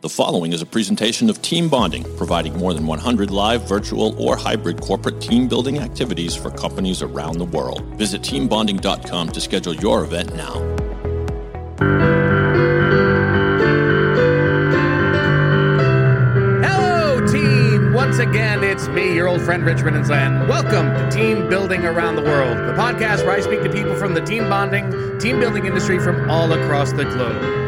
The following is a presentation of Team Bonding, providing more than 100 live, virtual, or hybrid corporate team building activities for companies around the world. Visit teambonding.com to schedule your event now. Hello, team! Once again, it's me, your old friend Richard and Welcome to Team Building Around the World, the podcast where I speak to people from the team bonding, team building industry from all across the globe.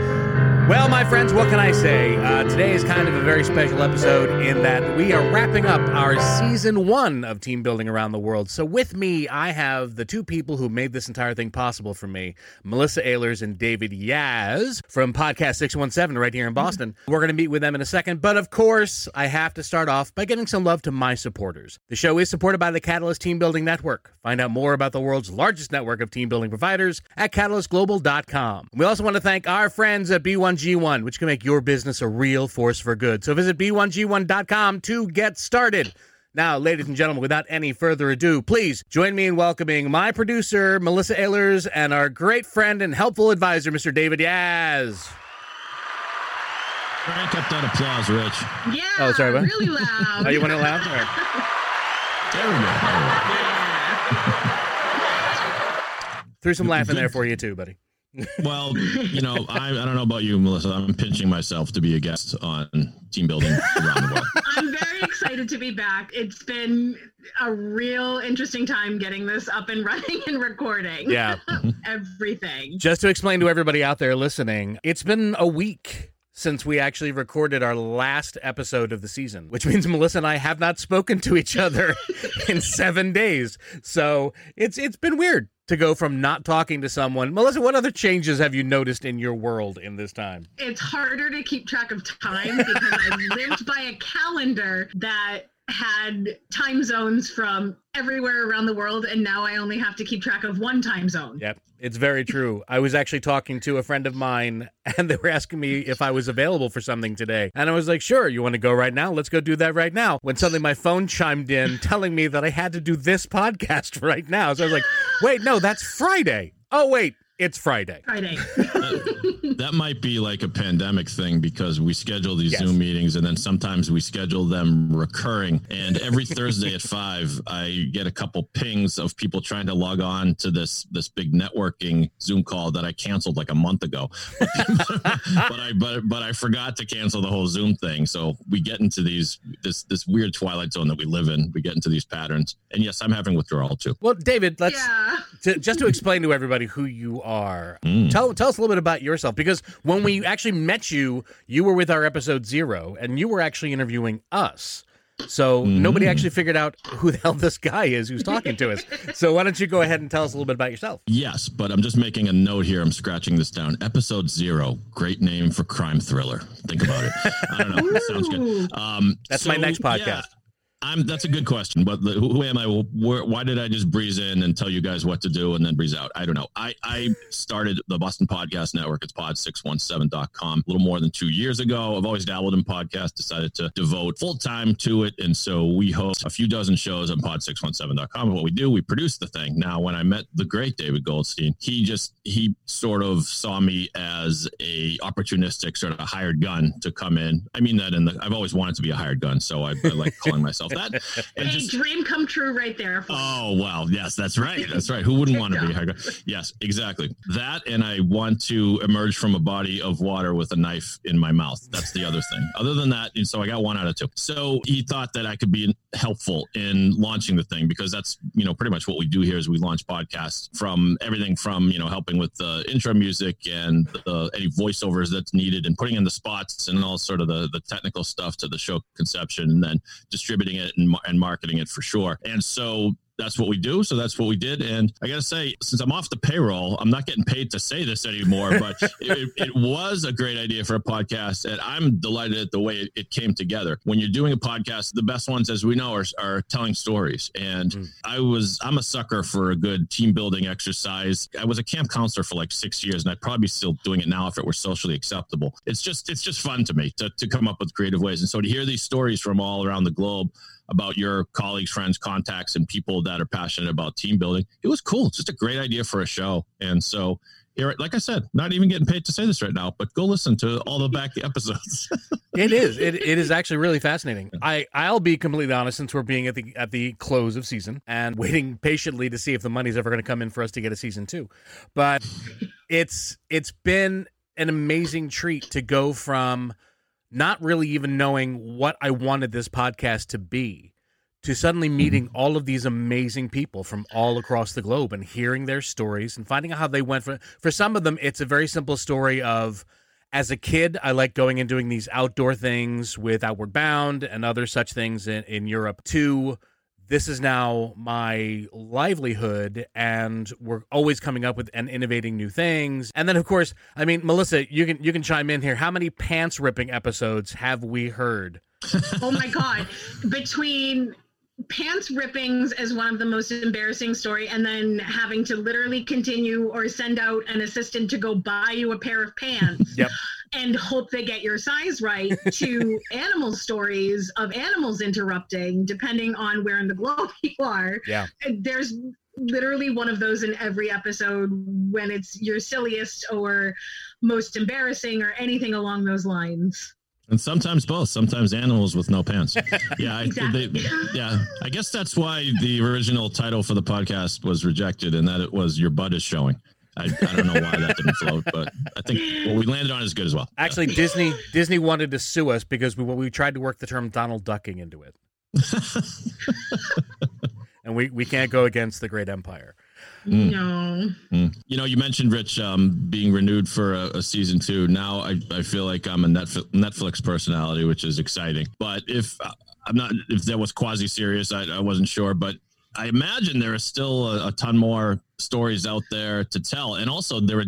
Well, my friends, what can I say? Uh, today is kind of a very special episode in that we are wrapping up our season one of Team Building Around the World. So, with me, I have the two people who made this entire thing possible for me Melissa Ehlers and David Yaz from Podcast 617 right here in Boston. We're going to meet with them in a second. But of course, I have to start off by giving some love to my supporters. The show is supported by the Catalyst Team Building Network. Find out more about the world's largest network of team building providers at catalystglobal.com. We also want to thank our friends at B1 B1G1, which can make your business a real force for good. So visit B1G1.com to get started. Now, ladies and gentlemen, without any further ado, please join me in welcoming my producer, Melissa Ehlers, and our great friend and helpful advisor, Mr. David Yaz. Crank up that applause, Rich. Yeah. Oh, sorry, what? Really loud. Oh, you want it loud? All right. There we go. Threw some laughing there for you, too, buddy. Well, you know, I, I don't know about you, Melissa. I'm pinching myself to be a guest on team building around the world. I'm very excited to be back. It's been a real interesting time getting this up and running and recording. Yeah. Everything. Just to explain to everybody out there listening, it's been a week since we actually recorded our last episode of the season, which means Melissa and I have not spoken to each other in 7 days. So, it's it's been weird to go from not talking to someone. Melissa, what other changes have you noticed in your world in this time? It's harder to keep track of time because I've lived by a calendar that had time zones from everywhere around the world and now I only have to keep track of one time zone. Yep, it's very true. I was actually talking to a friend of mine and they were asking me if I was available for something today. And I was like, "Sure, you want to go right now? Let's go do that right now." When suddenly my phone chimed in telling me that I had to do this podcast right now. So I was like, "Wait, no, that's Friday." Oh, wait, it's Friday. Friday. that, that might be like a pandemic thing because we schedule these Yes. Zoom meetings and then sometimes we schedule them recurring. And every Thursday at five, I get a couple pings of people trying to log on to this this big networking Zoom call that I canceled like a month ago. but I but but I forgot to cancel the whole Zoom thing. So we get into these this this weird twilight zone that we live in. We get into these patterns. And yes, I'm having withdrawal too. Well, David, let's yeah. To, just to explain to everybody who you are. Mm. Tell tell us a little bit about yourself because when we actually met you, you were with our episode zero, and you were actually interviewing us. So nobody Mm. actually figured out who the hell this guy is who's talking to us. So why don't you go ahead and tell us a little bit about yourself? Yes, but I'm just making a note here. I'm scratching this down. Episode zero, great name for crime thriller. Think about it. I don't know. It sounds good. Um, That's my next podcast. yeah, I'm. That's a good question. But the, who, who am I? Where, why did I just breeze in and tell you guys what to do and then breeze out? I don't know. I, I started the Boston Podcast Network. It's pod617.com a little more than two years ago. I've always dabbled in podcasts, decided to devote full time to it. And so we host a few dozen shows on pod617.com. And what we do, we produce the thing. Now, when I met the great David Goldstein, he just, he sort of saw me as a opportunistic sort of hired gun to come in. I mean that in the, I've always wanted to be a hired gun. So I, I like calling myself that. And Hey, just, dream come true right there. Oh wow, yes, that's right. That's right. Who wouldn't want to be? Yes, exactly. That and I want to emerge from a body of water with a knife in my mouth. That's the other thing. Other than that, and so I got one out of two. So he thought that I could be helpful in launching the thing because that's you know pretty much what we do here is we launch podcasts from everything from you know helping with the intro music and the, any voiceovers that's needed and putting in the spots and all sort of the the technical stuff to the show conception and then distributing it and, and marketing it for sure. And so that's what we do. So that's what we did. And I got to say, since I'm off the payroll, I'm not getting paid to say this anymore, but it, it was a great idea for a podcast. And I'm delighted at the way it, it came together. When you're doing a podcast, the best ones, as we know, are, are telling stories. And Mm. I was, I'm a sucker for a good team building exercise. I was a camp counselor for like six years and I'd probably be still doing it now if it were socially acceptable. It's just, it's just fun to me to, to come up with creative ways. And so to hear these stories from all around the globe, about your colleagues, friends, contacts, and people that are passionate about team building. It was cool. It's just a great idea for a show. And so here, like I said, not even getting paid to say this right now, but go listen to all the back episodes. It is. It, it is actually really fascinating. I I'll be completely honest since we're being at the at the close of season and waiting patiently to see if the money's ever going to come in for us to get a season two. But it's it's been an amazing treat to go from not really even knowing what I wanted this podcast to be to suddenly meeting mm-hmm. all of these amazing people from all across the globe and hearing their stories and finding out how they went for for some of them it's a very simple story of as a kid i like going and doing these outdoor things with outward bound and other such things in, in europe to this is now my livelihood and we're always coming up with and innovating new things. And then of course i mean melissa you can you can chime in here. How many pants ripping episodes have we heard? Oh my god. Between pants rippings as one of the most embarrassing story and then having to literally continue or send out an assistant to go buy you a pair of pants yep. and hope they get your size right to animal stories of animals interrupting depending on where in the globe you are. Yeah. There's literally one of those in every episode when it's your silliest or most embarrassing or anything along those lines and sometimes both. Sometimes animals with no pants. Yeah, exactly. they, yeah. I guess that's why the original title for the podcast was rejected, and that it was "Your butt is showing." I, I don't know why that didn't float, but I think what we landed on is good as well. Actually, yeah. Disney Disney wanted to sue us because we we tried to work the term Donald ducking into it, and we we can't go against the great empire. Mm. No. Mm. You know, you mentioned Rich um, being renewed for a, a, season two. Now I, I feel like I'm a Netflix personality, which is exciting. But if uh, I'm not, if that was quasi serious, I, I wasn't sure. But I imagine there are still a, a, ton more stories out there to tell. And also, there are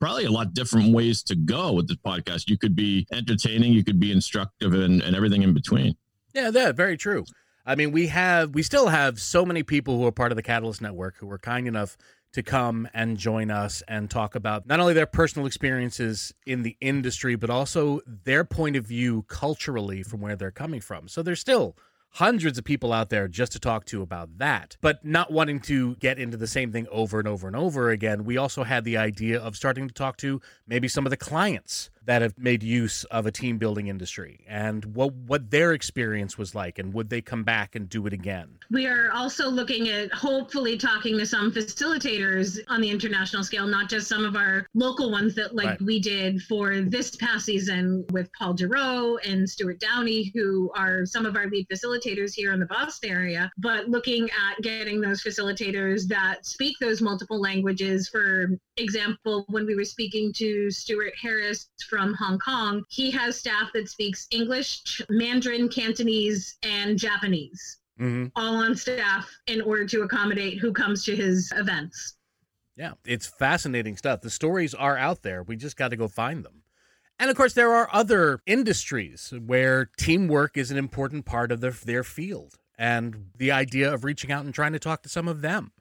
probably a lot different ways to go with this podcast. You could be entertaining, you could be instructive, and, and everything in between. Yeah, that very true. I mean, we have, we still have so many people who are part of the Catalyst Network who were kind enough to come and join us and talk about not only their personal experiences in the industry, but also their point of view culturally from where they're coming from. So there's still hundreds of people out there just to talk to about that, but not wanting to get into the same thing over and over and over again. We also had the idea of starting to talk to maybe some of the clients that have made use of a team building industry and what what their experience was like and would they come back and do it again we are also looking at hopefully talking to some facilitators on the international scale not just some of our local ones that like right. we did for this past season with paul giroux and stuart downey who are some of our lead facilitators here in the boston area but looking at getting those facilitators that speak those multiple languages for example when we were speaking to stuart harris from Hong Kong, he has staff that speaks English, Mandarin, Cantonese, and Japanese, mm-hmm. all on staff in order to accommodate who comes to his events. Yeah, it's fascinating stuff. The stories are out there. We just got to go find them. And of course, there are other industries where teamwork is an important part of their, their field. And the idea of reaching out and trying to talk to some of them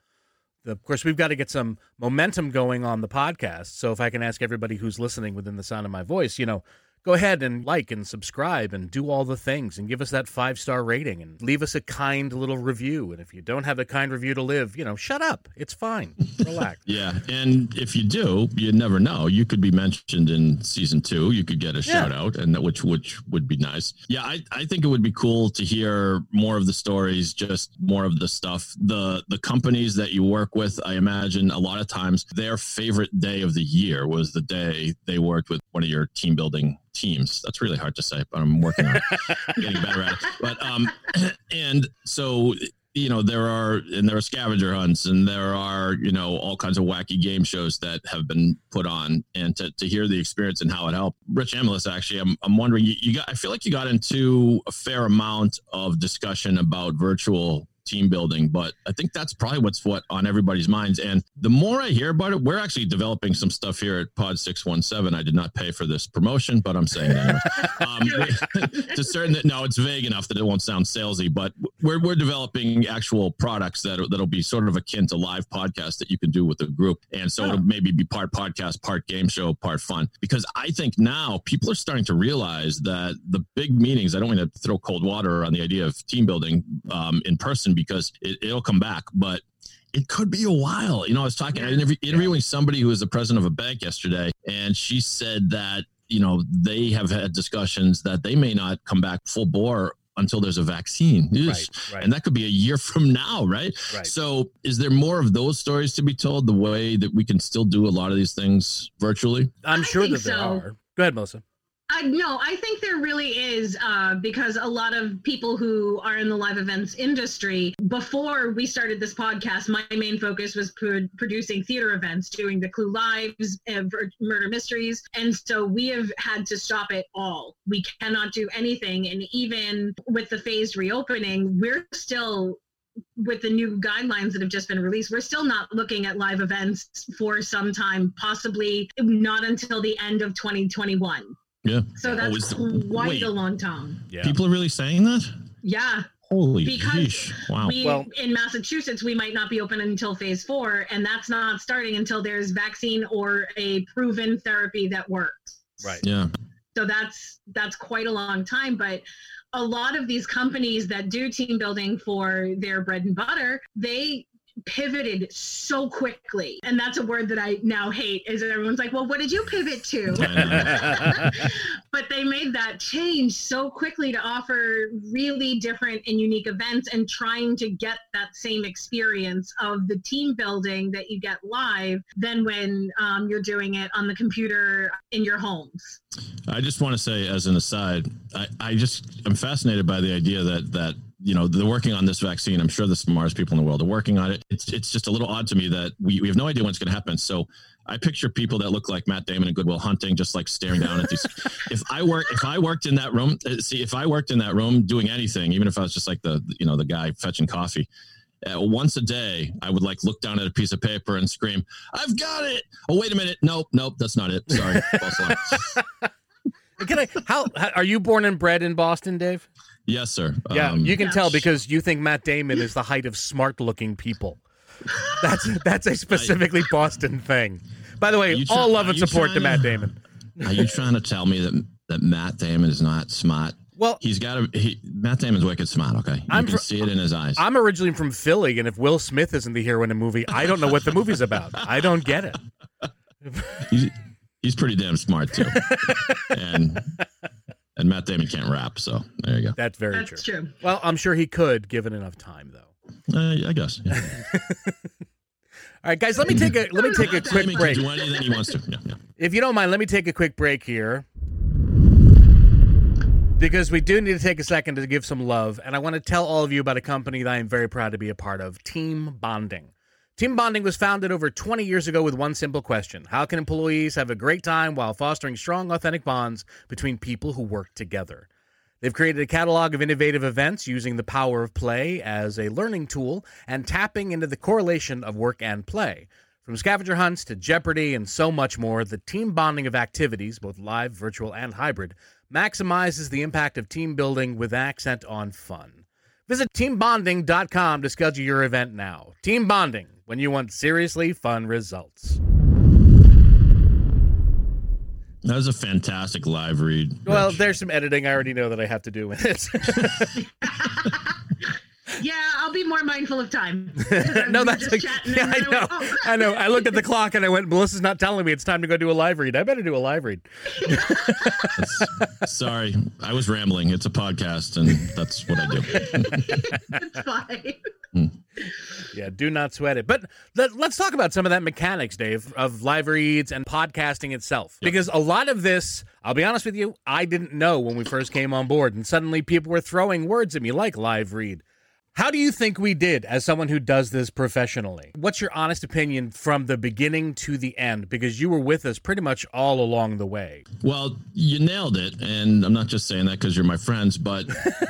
of course, we've got to get some momentum going on the podcast. So if I can ask everybody who's listening within the sound of my voice, you know, go ahead and like and subscribe and do all the things and give us that five star rating and leave us a kind little review. And if you don't have a kind review to live, you know, shut up. It's fine. Relax. yeah. And if you do, you never know. You could be mentioned in season two. You could get a yeah. shout out and that, which which would be nice. Yeah, I, I think it would be cool to hear more of the stories, just more of the stuff. The the companies that you work with, I imagine a lot of times their favorite day of the year was the day they worked with one of your team building teams. That's really hard to say, but I'm working on getting better at it. But um, and so you know there are and there are scavenger hunts and there are you know all kinds of wacky game shows that have been put on and to, to hear the experience and how it helped rich Amelis, actually i'm, I'm wondering you, you got i feel like you got into a fair amount of discussion about virtual team building. But I think that's probably what's what on everybody's minds. And the more I hear about it, we're actually developing some stuff here at Pod Six One Seven. I did not pay for this promotion, but I'm saying it anyway. um, to certain that no, it's vague enough that it won't sound salesy. But we're we're developing actual products that that'll be sort of akin to live podcasts that you can do with a group, and so oh. it'll maybe be part podcast, part game show, part fun. Because I think now people are starting to realize that the big meetings. I don't want to throw cold water on the idea of team building um, in person because it, it'll come back. But it could be a while. You know, I was talking, yeah. interview, interviewing somebody who was the president of a bank yesterday, and she said that you know, they have had discussions that they may not come back full bore until there's a vaccine. Right, right. And that could be a year from now, right? right? So, is there more of those stories to be told the way that we can still do a lot of these things virtually? I'm sure that there so. are. Go ahead, Melissa. I no, I think there really is uh, because a lot of people who are in the live events industry. Before we started this podcast, my main focus was pro- producing theater events, doing the Clue Lives, uh, murder mysteries, and so we have had to stop it all. We cannot do anything, and even with the phased reopening, we're still with the new guidelines that have just been released, we're still not looking at live events for some time, possibly not until the end of 2021. Yeah. So that's oh, quite wait, a long time. Yeah. People are really saying that? Yeah. Holy because wow. We, well, in Massachusetts, we might not be open until phase four, and that's not starting until there's vaccine or a proven therapy that works. Right. Yeah. So that's that's quite a long time. But a lot of these companies that do team building for their bread and butter, they pivoted so quickly. And that's a word that i now hate is that everyone's like well what did you pivot to? But they made that change so quickly to offer really different and unique events and trying to get that same experience of the team building that you get live than when um, you're doing it on the computer in your homes. I just want to say as an aside I, I just i'm fascinated by the idea that that you know they're working on this vaccine. I'm sure the smartest people in the world are working on it. It's, it's just a little odd to me that we, we have no idea when it's going to happen. So i picture people that look like matt damon and Good Will Hunting just like staring down at these if i work if i worked in that room uh, see if i worked in that room doing anything even if i was just like the you know the guy fetching coffee uh, once a day i would like look down at a piece of paper and scream i've got it! Oh wait a minute. Nope nope that's not it. Sorry. Can I? How, how, are you born and bred in Boston, Dave? Yes, sir. Yeah, um, you can tell because you think Matt Damon is the height of smart-looking people. That's that's a specifically I, Boston thing. By the way, try, all love and support to Matt Damon. Are you trying to tell me that that Matt Damon is not smart? Well, he's got a he, Matt Damon's wicked smart. Okay, you I'm can fr- see it in his eyes. I'm originally from Philly, and if Will Smith isn't the hero in a movie, I don't know what the movie's about. I don't get it. he's, he's pretty damn smart too, and and Matt Damon can't rap, so there you go. That's very That's true. true. Well, I'm sure he could, given enough time, though. Uh, I guess. Yeah. All right, guys. Let me take a let me take a quick Damon break. Do anything he wants to. Yeah, yeah. If you don't mind, let me take a quick break here because we do need to take a second to give some love, and I want to tell all of you about a company that I am very proud to be a part of: Team Bonding. Team Bonding was founded over 20 years ago with one simple question How can employees have a great time while fostering strong, authentic bonds between people who work together? They've created a catalog of innovative events using the power of play as a learning tool and tapping into the correlation of work and play. From scavenger hunts to Jeopardy and so much more, the team bonding of activities, both live, virtual, and hybrid, maximizes the impact of team building with accent on fun. Visit teambonding.com to schedule your event now. Team Bonding when you want seriously fun results. That was a fantastic live read. Well, Rich. there's some editing I already know that I have to do with it. Yeah, I'll be more mindful of time. no, that's like, yeah, I know. Went, oh. I know. I looked at the clock and I went, Melissa's not telling me it's time to go do a live read. I better do a live read. Sorry, I was rambling. It's a podcast, and that's what I do. it's fine. Hmm. Yeah, do not sweat it. But let, us talk about some of that mechanics, Dave, of live reads and podcasting itself. Yep. Because a lot of this, I'll be honest with you, I didn't know when we first came on board. And suddenly people were throwing words at me like live read, how do you think we did as someone who does this professionally? What's your honest opinion from the beginning to the end? Because you were with us pretty much all along the way. Well, you nailed it. And I'm not just saying that because you're my friends, but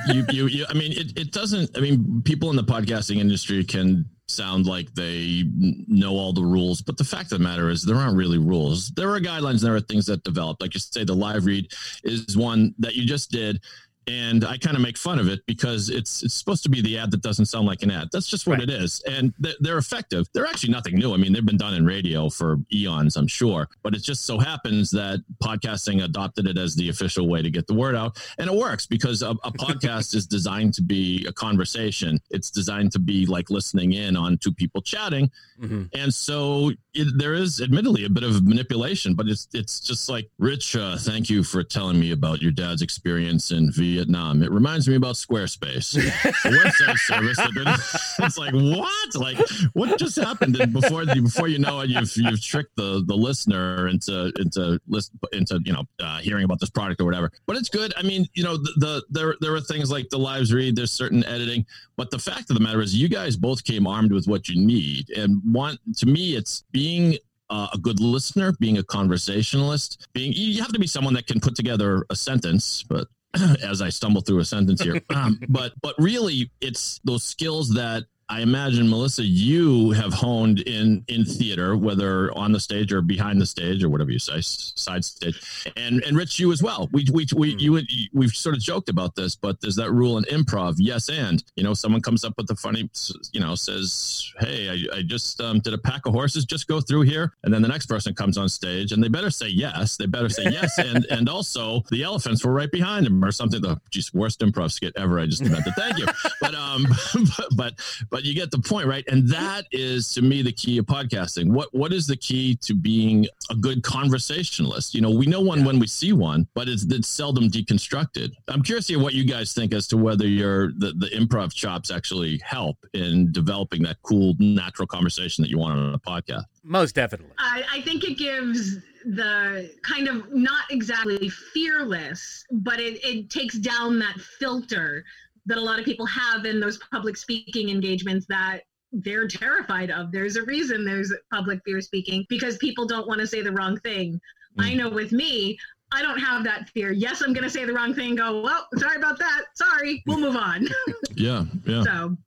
you, you, you, I mean, it, it doesn't, I mean, people in the podcasting industry can sound like they know all the rules, but the fact of the matter is there aren't really rules. There are guidelines, there are things that develop. Like you say, the live read is one that you just did and I kind of make fun of it because it's it's supposed to be the ad that doesn't sound like an ad. That's just what right. it is, and they're effective. They're actually nothing new. I mean, they've been done in radio for eons, I'm sure, but it just so happens that podcasting adopted it as the official way to get the word out, and it works because a, a podcast is designed to be a conversation. It's designed to be like listening in on two people chatting, mm-hmm. and so it, there is admittedly a bit of manipulation, but it's it's just like Rich. Uh, thank you for telling me about your dad's experience in Vietnam. It reminds me about Squarespace, website service. it's like what? Like what just happened? And before before you know it, you've you've tricked the the listener into into list into you know uh, hearing about this product or whatever. But it's good. I mean, you know, the, the there there are things like the lives read. There's certain editing, but the fact of the matter is, you guys both came armed with what you need. And one to me, it's being uh, a good listener, being a conversationalist, being you have to be someone that can put together a sentence, but as I stumble through a sentence here. Um, but but really, it's those skills that I imagine, Melissa, you have honed in in theater, whether on the stage or behind the stage or whatever you say, side stage, and and Rich, you as well. We we we hmm. you we've sort of joked about this, but there's that rule in improv: yes, and you know, someone comes up with a funny, you know, says, "Hey, I, I just um, did a pack of horses just go through here," and then the next person comes on stage, and they better say yes. They better say yes, and and also the elephants were right behind them or something. The just worst improv skit ever. I just invented. Thank you, but um, but but but but you get the point, right? And that is to me the key of podcasting. What what is the key to being a good conversationalist? You know, we know one yeah. when we see one, but it's it's seldom deconstructed. I'm curious to hear what you guys think as to whether your the, the improv chops actually help in developing that cool natural conversation that you want on a podcast. Most definitely. I, I think it gives the kind of not exactly fearless, but it, it takes down that filter that a lot of people have in those public speaking engagements that they're terrified of. There's a reason there's public fear speaking because people don't want to say the wrong thing. Mm. I know with me, I don't have that fear. Yes, I'm going to say the wrong thing. Go, well, sorry about that. Sorry, we'll move on. yeah, yeah. So,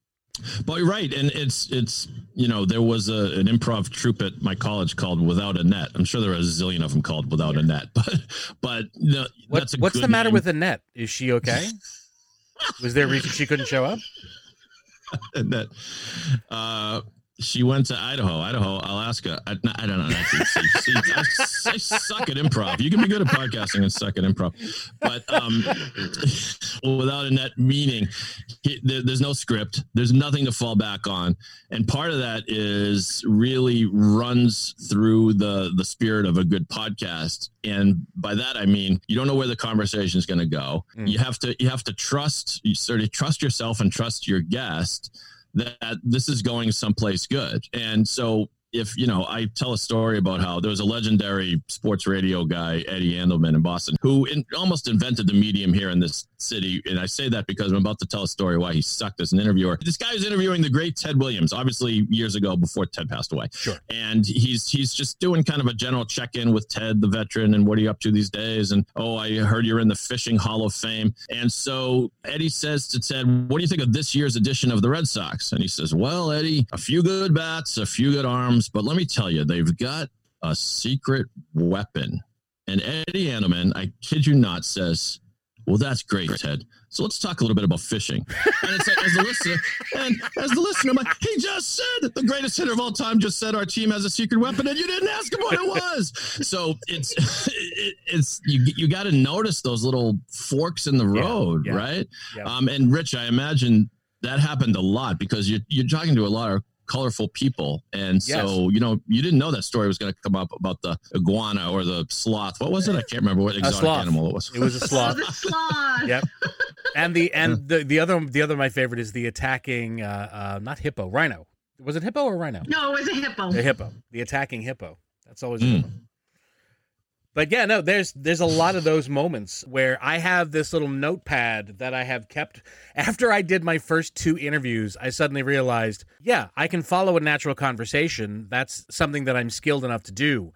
but you're right, and it's it's you know there was a, an improv troupe at my college called Without a Net. I'm sure there are a zillion of them called Without a Net, but but no, what, what's the matter name. with Annette? Is she okay? Was there a reason she couldn't show up? and that uh, she went to Idaho, Idaho, Alaska. I, I don't know. See, I, I, suck at improv. You can be good at podcasting and suck at improv, but um, without a net meaning, there, there's no script. There's nothing to fall back on, and part of that is really runs through the the spirit of a good podcast. And by that I mean you don't know where the conversation is going to go. Mm. You have to you have to trust you sort of trust yourself and trust your guest that this is going someplace good. And so if you know, I tell a story about how there was a legendary sports radio guy, Eddie Andelman in Boston, who in, almost invented the medium here in this city. And I say that because I'm about to tell a story why he sucked as an interviewer. This guy is interviewing the great Ted Williams, obviously years ago before Ted passed away. Sure. And he's he's just doing kind of a general check in with Ted, the veteran, and what are you up to these days? And oh, I heard you're in the Fishing Hall of Fame. And so Eddie says to Ted, "What do you think of this year's edition of the Red Sox?" And he says, "Well, Eddie, a few good bats, a few good arms." but let me tell you, they've got a secret weapon. And Eddie Andelman, I kid you not, says, well, that's great, Ted. So let's talk a little bit about fishing. And it's like, as the listener, and as the listener, I'm like, he just said the greatest hitter of all time just said our team has a secret weapon, and you didn't ask him what it was. So it's it, it's you you got to notice those little forks in the road, yeah, yeah, right? Yeah. Um, and Rich, I imagine that happened a lot because you're you're talking to a lot of colorful people. And so, yes. you know, you didn't know that story was going to come up about the iguana or the sloth. What was it? I can't remember what exotic animal it was. It was a sloth. sloth. Yep. And the and the, the other the other my favorite is the attacking uh, uh not hippo rhino. Was it hippo or rhino? No, it was a hippo. The hippo. The attacking hippo. That's always mm but yeah, no, there's there's a lot of those moments where I have this little notepad that I have kept after I did my first two interviews, I suddenly realized, yeah, I can follow a natural conversation. That's something that I'm skilled enough to do.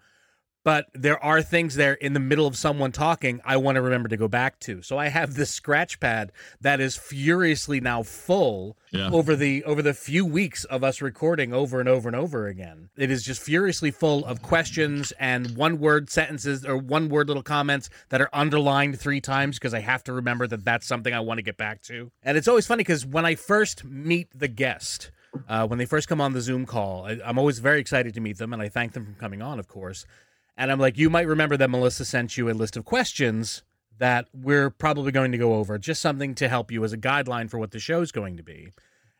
But there are things there in the middle of someone talking I want to remember to go back to. So I have this scratch pad that is furiously now full yeah. over the over the few weeks of us recording over and over and over again. It is just furiously full of questions and one word sentences or one word little comments that are underlined three times because I have to remember that that's something I want to get back to. And it's always funny because when I first meet the guest, uh, when they first come on the Zoom call, I, I'm always very excited to meet them and I thank them for coming on, of course. And I'm like, you might remember that Melissa sent you a list of questions that we're probably going to go over, just something to help you as a guideline for what the show's going to be.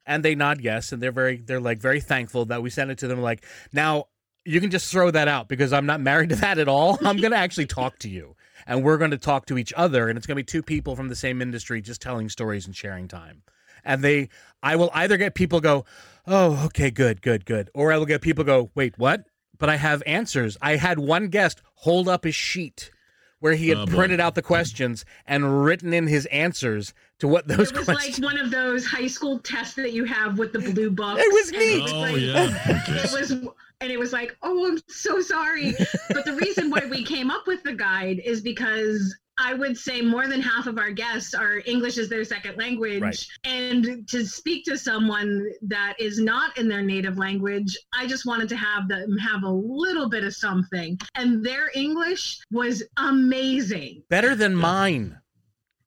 And they nod yes, and they're very, they're like very thankful that we sent it to them. Like, now you can just throw that out because I'm not married to that at all. I'm going to actually talk to you, and we're going to talk to each other, and it's going to be two people from the same industry just telling stories and sharing time. And they, I will either get people go, oh, okay, good, good, good, or I will get people go, wait, what? But I have answers. I had one guest hold up his sheet where he had oh, printed out the questions and written in his answers to what those. It was questions. like one of those high school tests that you have with the blue book. It was neat. It was oh like, yeah. It was, and it was like, oh, I'm so sorry. but the reason why we came up with the guide is because I would say more than half of our guests are English as their second language. Right. And to speak to someone that is not in their native language, I just wanted to have them have a little bit of something. And their English was amazing. Better than mine.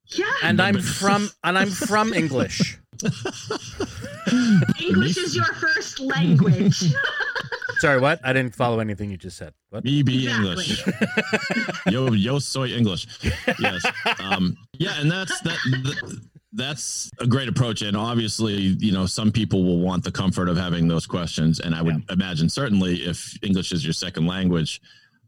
Yeah. And I'm from and I'm from English. English is your first language. Sorry, what? I didn't follow anything you just said. What? Me be English. yo, yo, soy English. Yes. Um, yeah, and that's that. The, that's a great approach and obviously you know some people will want the comfort of having those questions and i would yeah. imagine certainly if english is your second language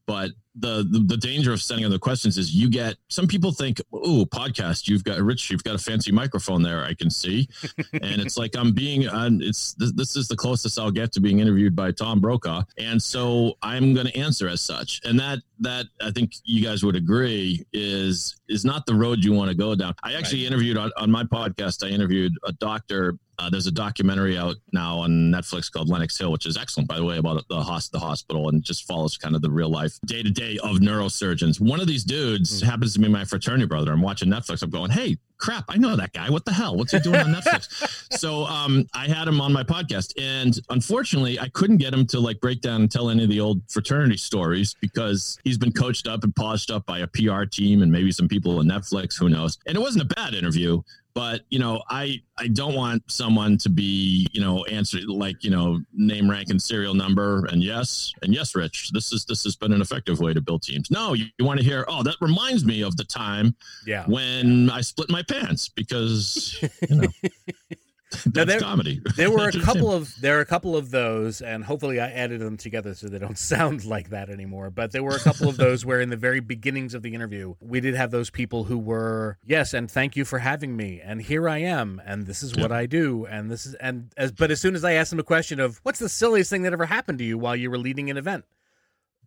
but the, the, the danger of sending other questions is you get some people think, oh, podcast, you've got Rich, you've got a fancy microphone there. I can see, and it's like I'm being, uh, it's this, this is the closest I'll get to being interviewed by Tom Brokaw, and so I'm going to answer as such. And that that I think you guys would agree is is not the road you want to go down. I actually right. interviewed on, on my podcast. I interviewed a doctor uh, there's a documentary out now on Netflix called Lenox Hill, which is excellent, by the way, about the, the hospital and just follows kind of the real life day to day of neurosurgeons. One of these dudes mm-hmm. happens to be my fraternity brother. I'm watching Netflix. I'm going, hey, crap, I know that guy. What the hell? What's he doing on Netflix? so um, I had him on my podcast, and unfortunately, I couldn't get him to like break down and tell any of the old fraternity stories because he's been coached up and polished up by a PR team and maybe some people on Netflix. Who knows? And it wasn't a bad interview, but you know i i don't want someone to be you know answer like you know name rank and serial number and yes and yes rich this is this has been an effective way to build teams. No you, you want to hear oh that reminds me of the time yeah. when i split my pants because you know That's there, comedy. there were a couple of there are a couple of those, and hopefully I added them together so they don't sound like that anymore. But there were a couple of those where in the very beginnings of the interview, we did have those people who were yes, and thank you for having me, and here I am, and this is what I do, and this is and as but as soon as I asked them a question of what's the silliest thing that ever happened to you while you were leading an event,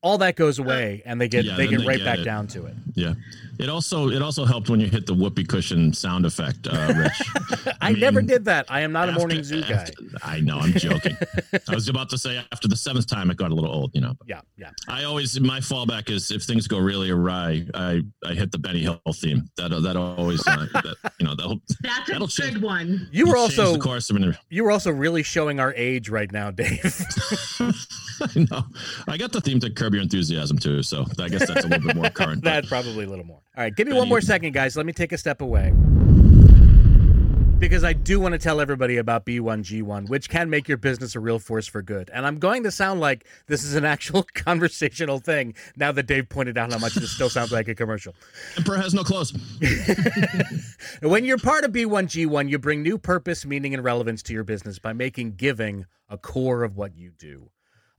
all that goes away and they get yeah, they get they right get back it. down to it. Yeah. It also it also helped when you hit the whoopee cushion sound effect, uh, Rich. I, I mean, never did that. I am not after, a morning zoo after, guy. I know. I'm joking. I was about to say after the seventh time it got a little old. You know. Yeah, yeah. I always my fallback is if things go really awry, I I hit the Benny Hill theme. That that always uh, that, you know that'll that's that'll a change, good one. You were also the course of an, you were also really showing our age right now, Dave. I know. I got the theme to Curb Your Enthusiasm too, so I guess that's a little bit more current. that's probably a little more. All right, give me one more second, guys. Let me take a step away. Because I do want to tell everybody about B1G1, which can make your business a real force for good. And I'm going to sound like this is an actual conversational thing now that Dave pointed out how much this still sounds like a commercial. Emperor has no clothes. when you're part of B1G1, you bring new purpose, meaning, and relevance to your business by making giving a core of what you do.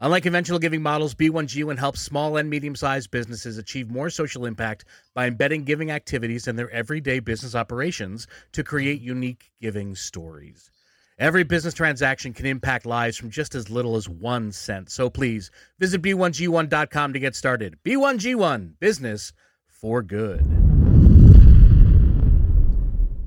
Unlike conventional giving models, B1G1 helps small and medium sized businesses achieve more social impact by embedding giving activities in their everyday business operations to create unique giving stories. Every business transaction can impact lives from just as little as one cent. So please visit B1G1.com to get started. B1G1, business for good.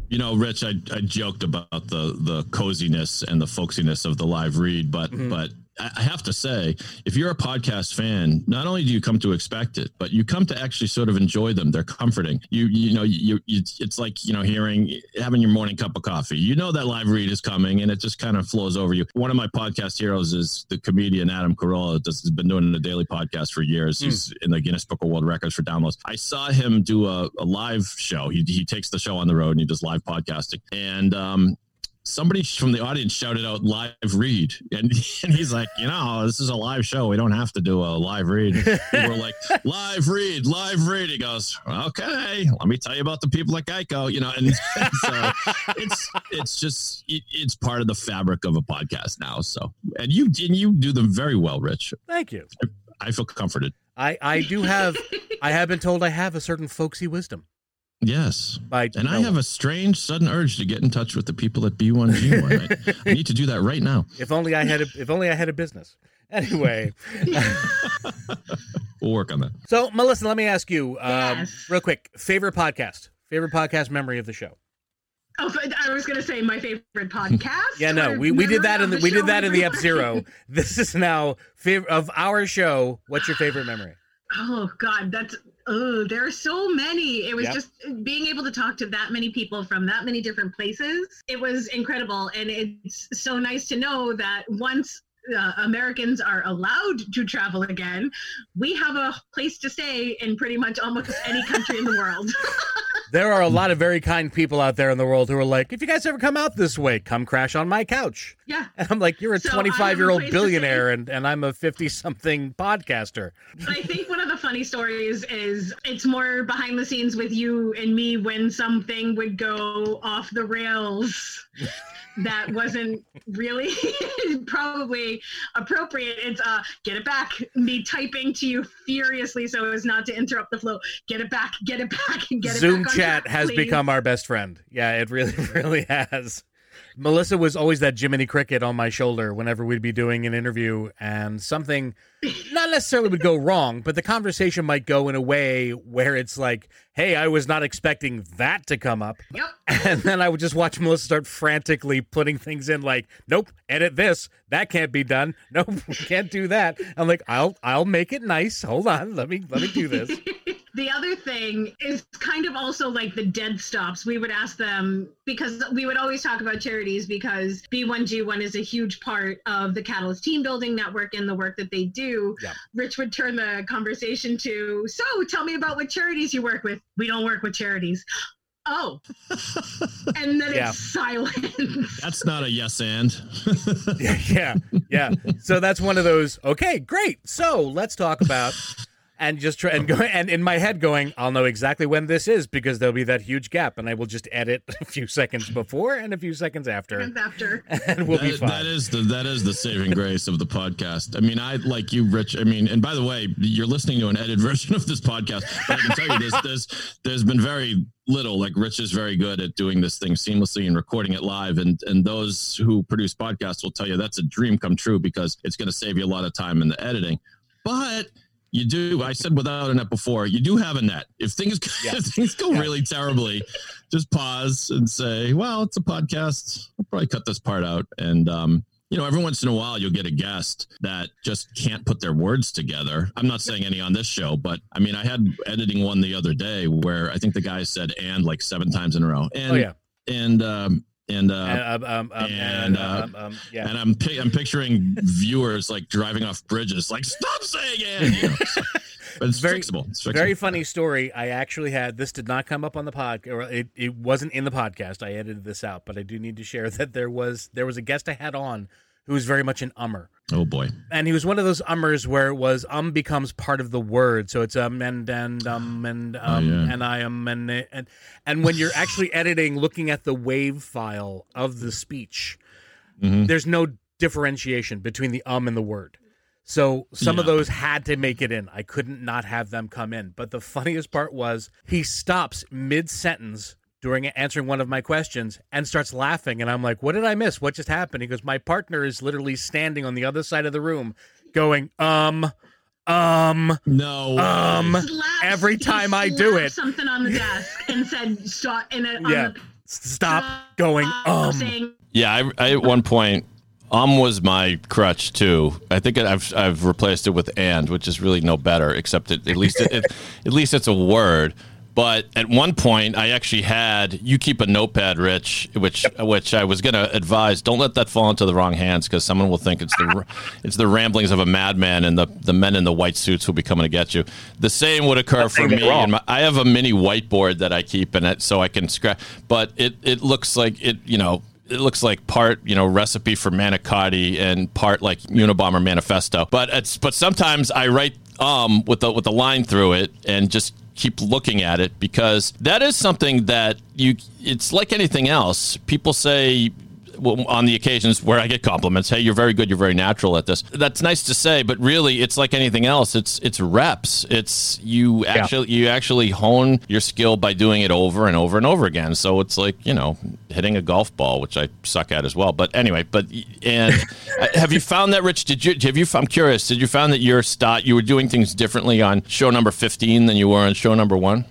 You know, Rich, I, I joked about the the coziness and the folksiness of the live read, but mm-hmm. but I have to say, if you're a podcast fan, not only do you come to expect it, but you come to actually sort of enjoy them. They're comforting. You you know you, you it's like you know hearing having your morning cup of coffee. You know that live read is coming, and it just kind of flows over you. One of my podcast heroes is the comedian Adam Carolla. That's been doing the daily podcast for years. Mm. He's in the Guinness Book of World Records for downloads. I saw him do a, a live show. He he takes the show on the road and he does live podcasting, and um, somebody from the audience shouted out live read. And, and he's like you know this is a live show. We don't have to do a live read. We're like live read live read. He goes okay let me tell you about the people at geico you know and, and so it's it's just it, it's part of the fabric of a podcast now. So and you and you do them very well rich. Thank you. I, I feel comforted. I i do have i have been told i have a certain folksy wisdom Yes. By and I have a strange sudden urge to get in touch with the people at B1G1. I, I need to do that right now. If only I had a, if only I had a business. Anyway, we'll work on that. So, Melissa, let me ask you, um, yes. real quick, favorite podcast, favorite podcast memory of the show. Oh, I was going to say my favorite podcast. yeah, no, we, we did that in the, the we did that in the F Zero. This is now favorite of our show. What's your favorite memory? Oh God, that's oh, there are so many. It was yep. just being able to talk to that many people from that many different places. It was incredible, and it's so nice to know that once uh, Americans are allowed to travel again, we have a place to stay in pretty much almost any country in the world. there are a lot of very kind people out there in the world who are like, if you guys ever come out this way, come crash on my couch. Yeah. And I'm like, you're a 25 so year old billionaire and, and I'm a 50 something podcaster. But I think one of the funny stories is it's more behind the scenes with you and me when something would go off the rails. that wasn't really probably appropriate. It's uh get it back. Me typing to you furiously so as not to interrupt the flow. Get it back, get it back, get Zoom it back. Zoom chat track, has become our best friend. Yeah, it really, really has. Melissa was always that Jiminy Cricket on my shoulder whenever we'd be doing an interview and something not necessarily would go wrong, but the conversation might go in a way where it's like, hey, I was not expecting that to come up. Yep. And then I would just watch Melissa start frantically putting things in like, nope, edit this. That can't be done. Nope, can't do that. I'm like, I'll I'll make it nice. Hold on. Let me let me do this. The other thing is kind of also like the dead stops. We would ask them because we would always talk about charities because B1G1 is a huge part of the Catalyst team building network and the work that they do. Yeah. Rich would turn the conversation to, So tell me about what charities you work with. We don't work with charities. Oh, and then yeah. it's silent. That's not a yes and. yeah, yeah, yeah. So that's one of those. Okay, great. So let's talk about and just try and go and in my head going, I'll know exactly when this is because there'll be that huge gap, and I will just edit a few seconds before and a few seconds after. And after, and we'll that, be fine. That is the that is the saving grace of the podcast. I mean, I like you, Rich. I mean, and by the way, you're listening to an edited version of this podcast, but I can tell you, there's there's there's been very little. Like Rich is very good at doing this thing seamlessly and recording it live, and and those who produce podcasts will tell you that's a dream come true because it's going to save you a lot of time in the editing, but you do. I said without a net before. You do have a net. If things yeah. if things go yeah. really terribly, just pause and say, "Well, it's a podcast. I'll probably cut this part out." And um, you know, every once in a while, you'll get a guest that just can't put their words together. I'm not saying any on this show, but I mean, I had editing one the other day where I think the guy said "and" like seven times in a row. And, oh yeah. And um, and uh, um, um, um, and, uh, um, um, yeah. and I'm pi- I'm picturing viewers like driving off bridges, like stop saying it. You know, so, but it's very fixable. It's fixable. Very funny story. I actually had this did not come up on the pod, or it, it wasn't in the podcast. I edited this out, but I do need to share that there was there was a guest I had on who was very much an ummer. Oh boy! And he was one of those ummers where it was um becomes part of the word, so it's um and and um and oh, um oh, yeah. and I am and and and when you're actually editing, looking at the wave file of the speech, mm-hmm. there's no differentiation between the um and the word. So some yeah. of those had to make it in. I couldn't not have them come in. But the funniest part was he stops mid sentence during answering one of my questions and starts laughing. And I'm like, what did I miss? What just happened? He goes, my partner is literally standing on the other side of the room going, um, um, no, um, slapped, every time I do it. Something on the desk and said, stop. And yeah. The, stop going, um. Saying, yeah. I, I, at one point, Um was my crutch too. I think I've I've replaced it with and, which is really no better, except it, at least it, it, at least it's a word. But at one point, I actually had you keep a notepad, Rich, which yep. which I was going to advise. Don't let that fall into the wrong hands because someone will think it's the it's the ramblings of a madman, and the the men in the white suits will be coming to get you. The same would occur for me. And my, I have a mini whiteboard that I keep in it, so I can scratch. But it it looks like it, you know, it looks like part you know recipe for manicotti and part like Unabomber manifesto. But it's but sometimes I write um with the with the line through it and just keep looking at it because that is something that you it's like anything else. People say on the occasions where I get compliments, hey, you're very good, you're very natural at this. That's nice to say, but really, it's like anything else. It's it's reps. It's you actually yeah. you actually hone your skill by doing it over and over and over again. So it's like you know hitting a golf ball, which I suck at as well. But anyway, but and have you found that, Rich? Did you have you? I'm curious. Did you found that your start you were doing things differently on show number 15 than you were on show number one?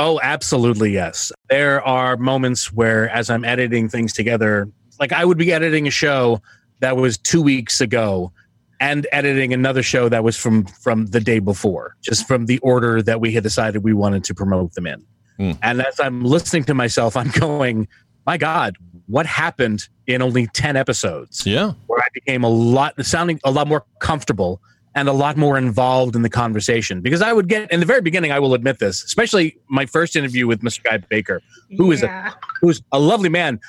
Oh, absolutely, yes. There are moments where, as I'm editing things together, like I would be editing a show that was two weeks ago and editing another show that was from from the day before, just from the order that we had decided we wanted to promote them in. Mm. And as I'm listening to myself, I'm going, my God, what happened in only 10 episodes? Yeah. Where I became a lot sounding a lot more comfortable and a lot more involved in the conversation. Because I would get in the very beginning, I will admit this, especially my first interview with Mr. Guy Baker, who is yeah. a who's a lovely man,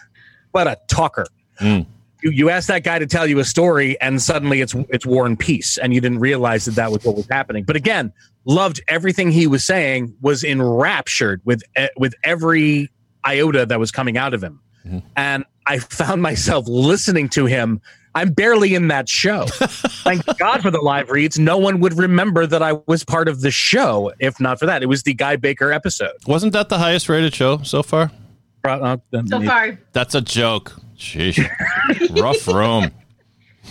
but a talker. Mm. You, you ask that guy to tell you a story, and suddenly it's it's War and Peace, and you didn't realize that that was what was happening. But again, loved everything he was saying. Was enraptured with with every iota that was coming out of him, mm-hmm. and I found myself listening to him. I'm barely in that show. Thank God for the live reads. No one would remember that I was part of the show if not for that. It was the Guy Baker episode. Wasn't that the highest rated show so far? So far. That's a joke. Sheesh. Rough room.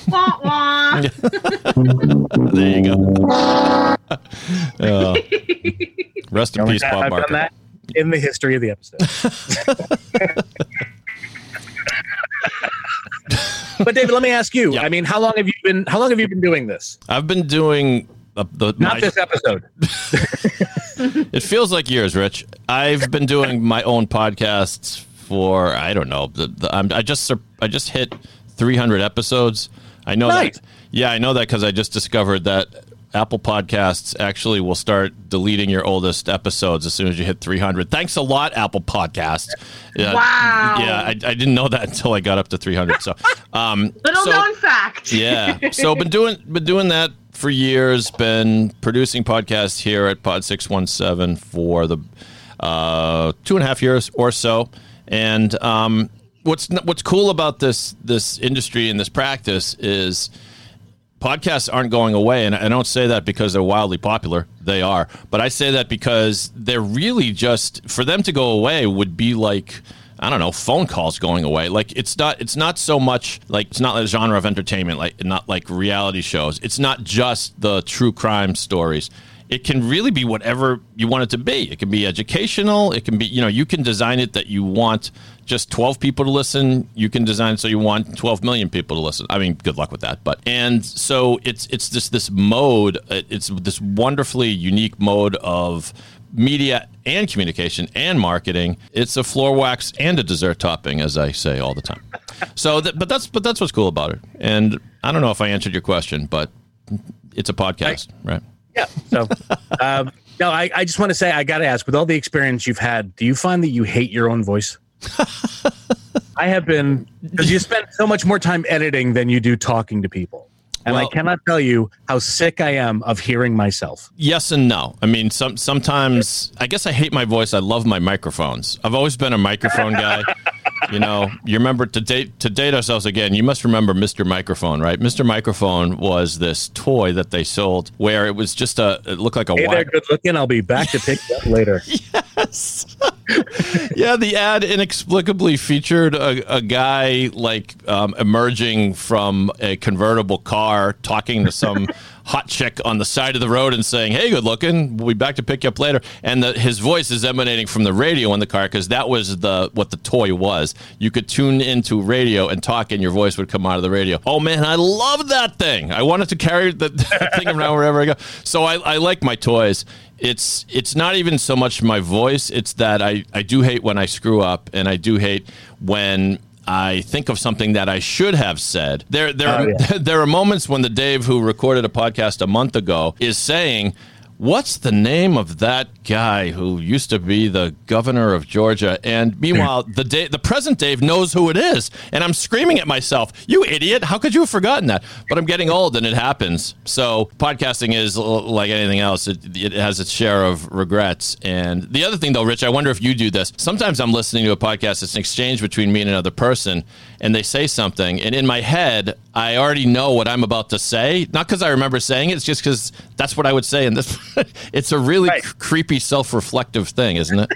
wah, wah. there you go. Uh, rest in peace, Bob Marker. that in the history of the episode. but David, let me ask you. Yeah. I mean, how long have you been? How long have you been doing this? I've been doing the, the not my, this episode. it feels like years, Rich. I've been doing my own podcasts for I don't know. The, the, i just I just hit 300 episodes. I know right. that. Yeah, I know that because I just discovered that Apple Podcasts actually will start deleting your oldest episodes as soon as you hit 300. Thanks a lot, Apple Podcasts. Yeah, wow. Yeah, I, I didn't know that until I got up to 300. So, um, little so, known fact. yeah. So, been doing been doing that for years. Been producing podcasts here at Pod 617 for the uh, two and a half years or so. And um, what's what's cool about this this industry and this practice is podcasts aren't going away and i don't say that because they're wildly popular they are but i say that because they're really just for them to go away would be like I don't know, phone calls going away. Like it's not it's not so much like it's not a genre of entertainment, like not like reality shows. It's not just the true crime stories it can really be whatever you want it to be. It can be educational. It can be, you know, you can design it that you want just 12 people to listen. You can design so you want 12 million people to listen. I mean, good luck with that. But and so it's it's just this mode. It's this wonderfully unique mode of media and communication and marketing. It's a floor wax and a dessert topping, as I say all the time. So, that, but that's but that's what's cool about it. And I don't know if I answered your question, but it's a podcast, I, right? Yeah. So, um, no, I, I just want to say, I got to ask, with all the experience you've had, do you find that you hate your own voice? I have been, because you spend so much more time editing than you do talking to people. And well, I cannot tell you how sick I am of hearing myself. Yes and no. I mean, some sometimes I guess I hate my voice. I love my microphones. I've always been a microphone guy. you know, you remember to date to date ourselves again. You must remember Mr. Microphone, right? Mr. Microphone was this toy that they sold where it was just a it looked like a. Hey, they're good looking. I'll be back to pick up later. yes. yeah, the ad inexplicably featured a, a guy like um, emerging from a convertible car, talking to some hot chick on the side of the road and saying, "Hey, good looking. We'll be back to pick you up later." And the, his voice is emanating from the radio in the car because that was the what the toy was. You could tune into radio and talk, and your voice would come out of the radio. Oh man, I love that thing. I wanted to carry the, the thing around wherever I go. So I, I like my toys it's it's not even so much my voice it's that I, I do hate when i screw up and i do hate when I think of something that I should have said. There, there, oh, yeah. there are moments when the Dave who recorded a podcast a month ago is saying, What's the name of that guy who used to be the governor of Georgia? And meanwhile, the the present Dave knows who it is, and I'm screaming at myself, "You idiot! How could you have forgotten that?" But I'm getting old, and it happens. So podcasting is like anything else; it, it has its share of regrets. And the other thing, though, Rich, I wonder if you do this. Sometimes I'm listening to a podcast; it's an exchange between me and another person, and they say something, and in my head, I already know what I'm about to say. Not because I remember saying it; it's just because that's what I would say. And this, it's a really right. creepy, self-reflective thing, isn't it?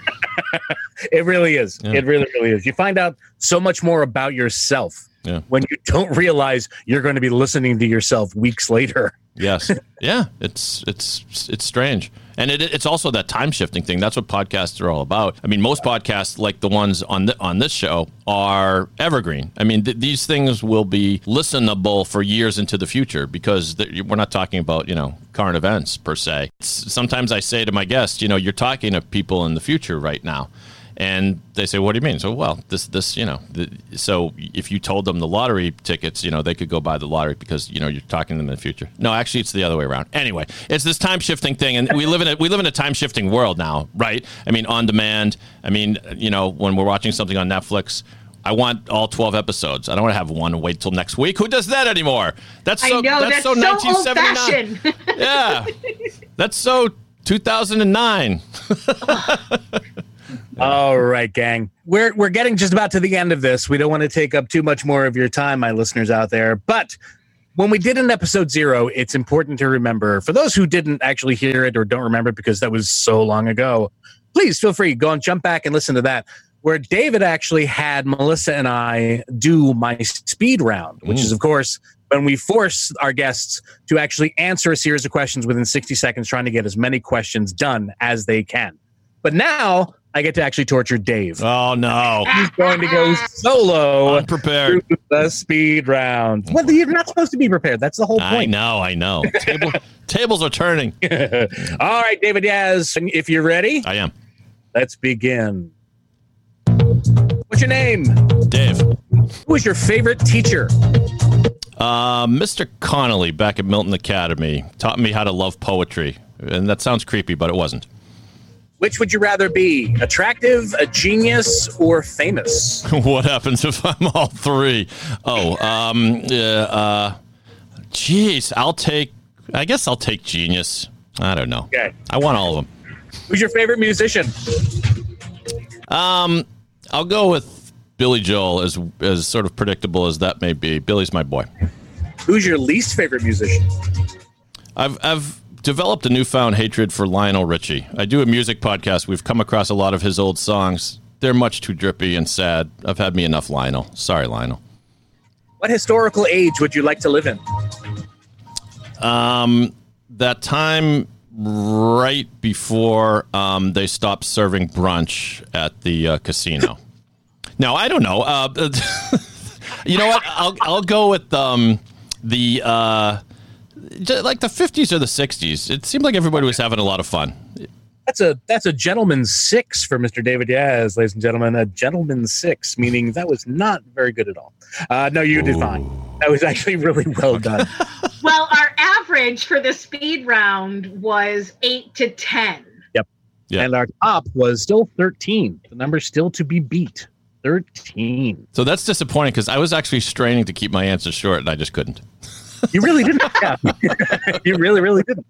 it really is. Yeah. It really, really is. You find out so much more about yourself yeah. when you don't realize you're going to be listening to yourself weeks later. Yes. Yeah. It's it's it's strange. And it, it's also that time shifting thing. That's what podcasts are all about. I mean, most podcasts, like the ones on the, on this show, are evergreen. I mean, th- these things will be listenable for years into the future because th- we're not talking about you know current events per se. It's, sometimes I say to my guests, you know, you're talking to people in the future right now and they say, "What do you mean?" So, well, this, this, you know, the, so if you told them the lottery tickets, you know, they could go buy the lottery because you know you're talking to them in the future. No, actually, it's the other way around. Anyway, it's this time shifting thing, and we live in a we live in a time shifting world now, right? I mean, on demand. I mean, you know, when we're watching something on Netflix. I want all 12 episodes. I don't want to have one and wait till next week. Who does that anymore? That's so, I know, that's, that's, so, so 1979. yeah. That's so 2009. All right, gang. We're we're getting just about to the end of this. We don't want to take up too much more of your time, my listeners out there. But when we did an episode zero, it's important to remember for those who didn't actually hear it or don't remember it because that was so long ago. Please feel free go and jump back and listen to that. Where David actually had Melissa and I do my speed round, which mm. is of course when we force our guests to actually answer a series of questions within 60 seconds, trying to get as many questions done as they can. But now I get to actually torture Dave. Oh no! He's going to go solo. Unprepared. The speed round. Well, you're not supposed to be prepared. That's the whole point. I know. I know. Table, tables are turning. All right, David Yaz, if you're ready, I am. Let's begin. What's your name? Dave. Who was your favorite teacher? Uh, Mr. Connolly back at Milton Academy taught me how to love poetry, and that sounds creepy, but it wasn't. Which would you rather be, attractive, a genius, or famous? what happens if I'm all three? Oh, um, yeah, uh, geez, I'll take. I guess I'll take genius. I don't know. Okay. I want all of them. Who's your favorite musician? Um, I'll go with Billy Joel, as as sort of predictable as that may be. Billy's my boy. Who's your least favorite musician? I've I've developed a newfound hatred for Lionel Richie. I do a music podcast. We've come across a lot of his old songs. They're much too drippy and sad. I've had me enough, Lionel. Sorry, Lionel. What historical age would you like to live in? Um, that time right before um, they stopped serving brunch at the uh, casino. now I don't know. Uh, you know what? I'll I'll go with um, the uh, like the 50s or the 60s. It seemed like everybody was having a lot of fun. That's a that's a gentleman's six for Mr. David Yaz, ladies and gentlemen. A gentleman's six, meaning that was not very good at all. Uh, no, you did fine. That was actually really well done. well, our average for the speed round was eight to ten. Yep. Yeah. And our top was still thirteen. The number still to be beat. 13. So that's disappointing because I was actually straining to keep my answers short and I just couldn't. You really didn't. Yeah. you really, really didn't.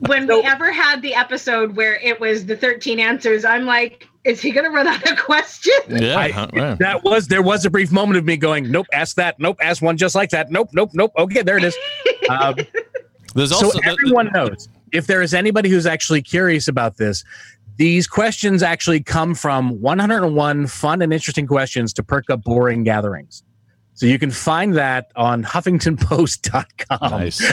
When so, we ever had the episode where it was the 13 answers, I'm like, is he going to run out of questions? Yeah, I, that was there was a brief moment of me going, nope, ask that, nope, ask one just like that, nope, nope, nope. Okay, there it is. Um, There's also so everyone knows if there is anybody who's actually curious about this, These questions actually come from 101 fun and interesting questions to perk up boring gatherings. So you can find that on huffingtonpost.com. Nice.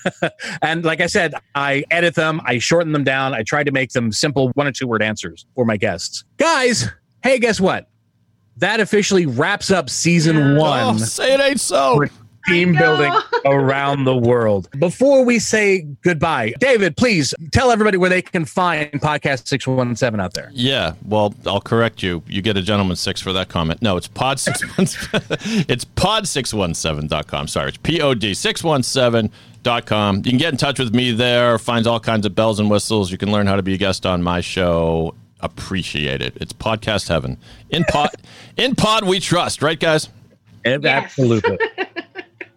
and like I said, I edit them, I shorten them down, I try to make them simple one or two word answers for my guests. Guys, hey, guess what? That officially wraps up season one Oh, say it ain't so. We're- team building around the world. Before we say goodbye, David, please tell everybody where they can find podcast 617 out there. Yeah, well, I'll correct you. You get a gentleman six for that comment. No, it's pod six one it's pod617.com. Sorry, it's pod 617.com. You can get in touch with me there, finds all kinds of bells and whistles. You can learn how to be a guest on my show. Appreciate it. It's podcast heaven. In pod in pod we trust, right guys? Yes. Absolutely.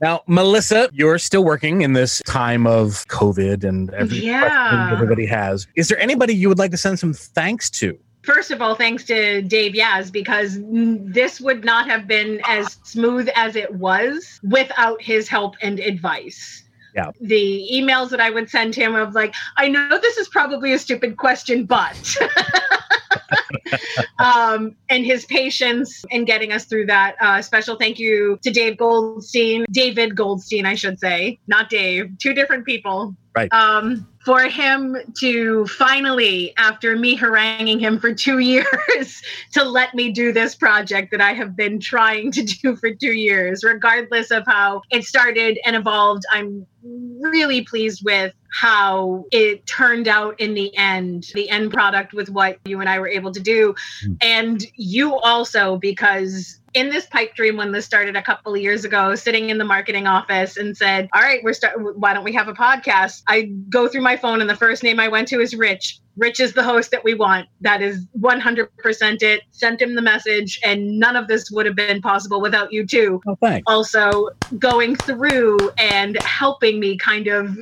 now, Melissa, you're still working in this time of COVID and every Yeah. everybody has. Is there anybody you would like to send some thanks to? First of all, thanks to Dave Yaz because this would not have been as smooth as it was without his help and advice. Yeah. The emails that I would send him of like, I know this is probably a stupid question, but um, and his patience in getting us through that. Uh, special thank you to Dave Goldstein, David Goldstein, I should say, not Dave, two different people. Right. Um, for him to finally, after me haranguing him for two years, to let me do this project that I have been trying to do for two years, regardless of how it started and evolved. I'm really pleased with how it turned out in the end, the end product with what you and I were able to do. Hmm. And you also, because in this pipe dream when this started a couple of years ago sitting in the marketing office and said all right we're start why don't we have a podcast? I go through my phone and the first name i went to is rich. Rich is the host that we want. That is 100% it. Sent him the message and none of this would have been possible without you too Oh, also going through and helping me kind of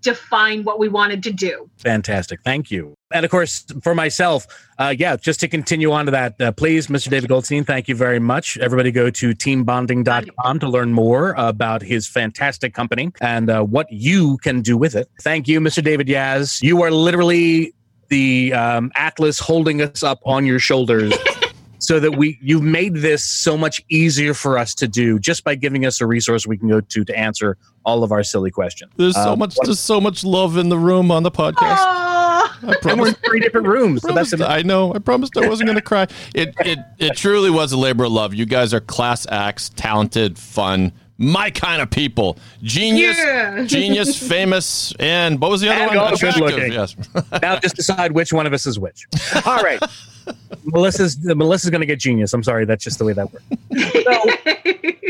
define what we wanted to do Fantastic. Thank you. And of course, for myself, uh, yeah, just to continue on to that, uh, please, Mr. David Goldstein, thank you very much. Everybody go to teambonding.com to learn more about his fantastic company and uh, what you can do with it. Thank you, Mr. David Yaz. You are literally the um, Atlas holding us up on your shoulders. So that we, you've made this so much easier for us to do just by giving us a resource we can go to to answer all of our silly questions. There's so Um, much there's so much love in the room on the podcast. I And we're in three different rooms, so that's promised- I know. I promised I wasn't going to cry. It it it truly was a labor of love. You guys are class acts, talented, fun, my kind of people. Genius, Yeah. genius, famous, and what was the other And one? all good Attractive, looking. Yes. now just decide which one of us is which. All right. Melissa's Melissa's going to get genius. I'm sorry, that's just the way that works. So,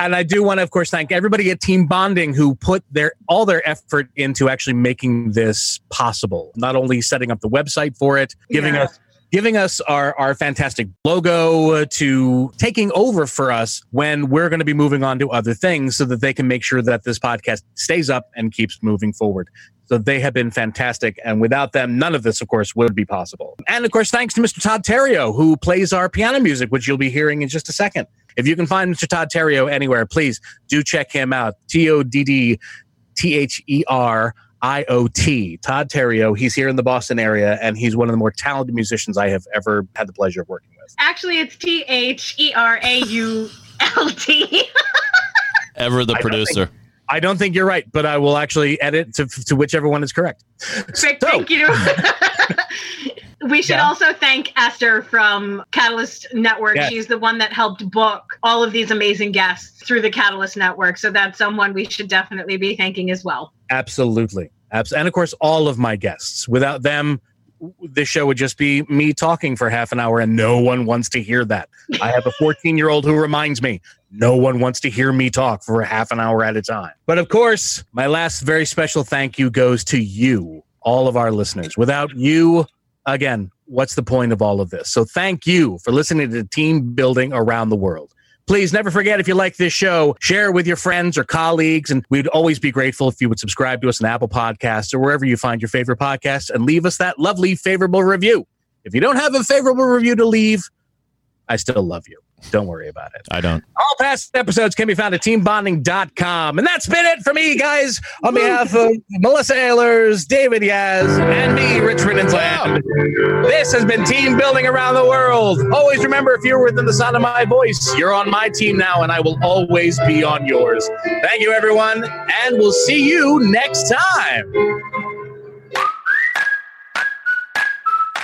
and I do want to, of course, thank everybody at Team Bonding who put their all their effort into actually making this possible. Not only setting up the website for it, giving Yeah. us giving us our, our fantastic logo to taking over for us when we're going to be moving on to other things so that they can make sure that this podcast stays up and keeps moving forward. So they have been fantastic. And without them, none of this, of course, would be possible. And of course, thanks to Mr. Todd Terrio, who plays our piano music, which you'll be hearing in just a second. If you can find Mr. Todd Terrio anywhere, please do check him out. T O D D T H E R I O T. Todd Terrio. He's here in the Boston area, and he's one of the more talented musicians I have ever had the pleasure of working with. Actually, it's T H E R A U L T. Ever the I don't producer. I don't think you're right, but I will actually edit to, to whichever one is correct. Quick, So- thank you. we should Yeah. also thank Esther from Catalyst Network. Yes. She's the one that helped book all of these amazing guests through the Catalyst Network. So that's someone we should definitely be thanking as well. Absolutely. And of course, all of my guests. Without them, this show would just be me talking for half an hour, and no one wants to hear that. I have a 14 year old who reminds me no one wants to hear me talk for a half an hour at a time. But of course, my last very special thank you goes to you, all of our listeners. Without you, again, what's the point of all of this? So thank you for listening to Team Building Around the World. Please never forget if you like this show, share it with your friends or colleagues. And we'd always be grateful if you would subscribe to us on Apple Podcasts or wherever you find your favorite podcasts and leave us that lovely favorable review. If you don't have a favorable review to leave, I still love you. Don't worry about it. I don't. All past episodes can be found at teambonding.com. And that's been it for me, guys. On behalf of Melissa Ehlers, David Yaz, and me, Rich Riddensland, this has been Team Building Around the World. Always remember, if you're within the sound of my voice, you're on my team now, and I will always be on yours. Thank you, everyone, and we'll see you next time.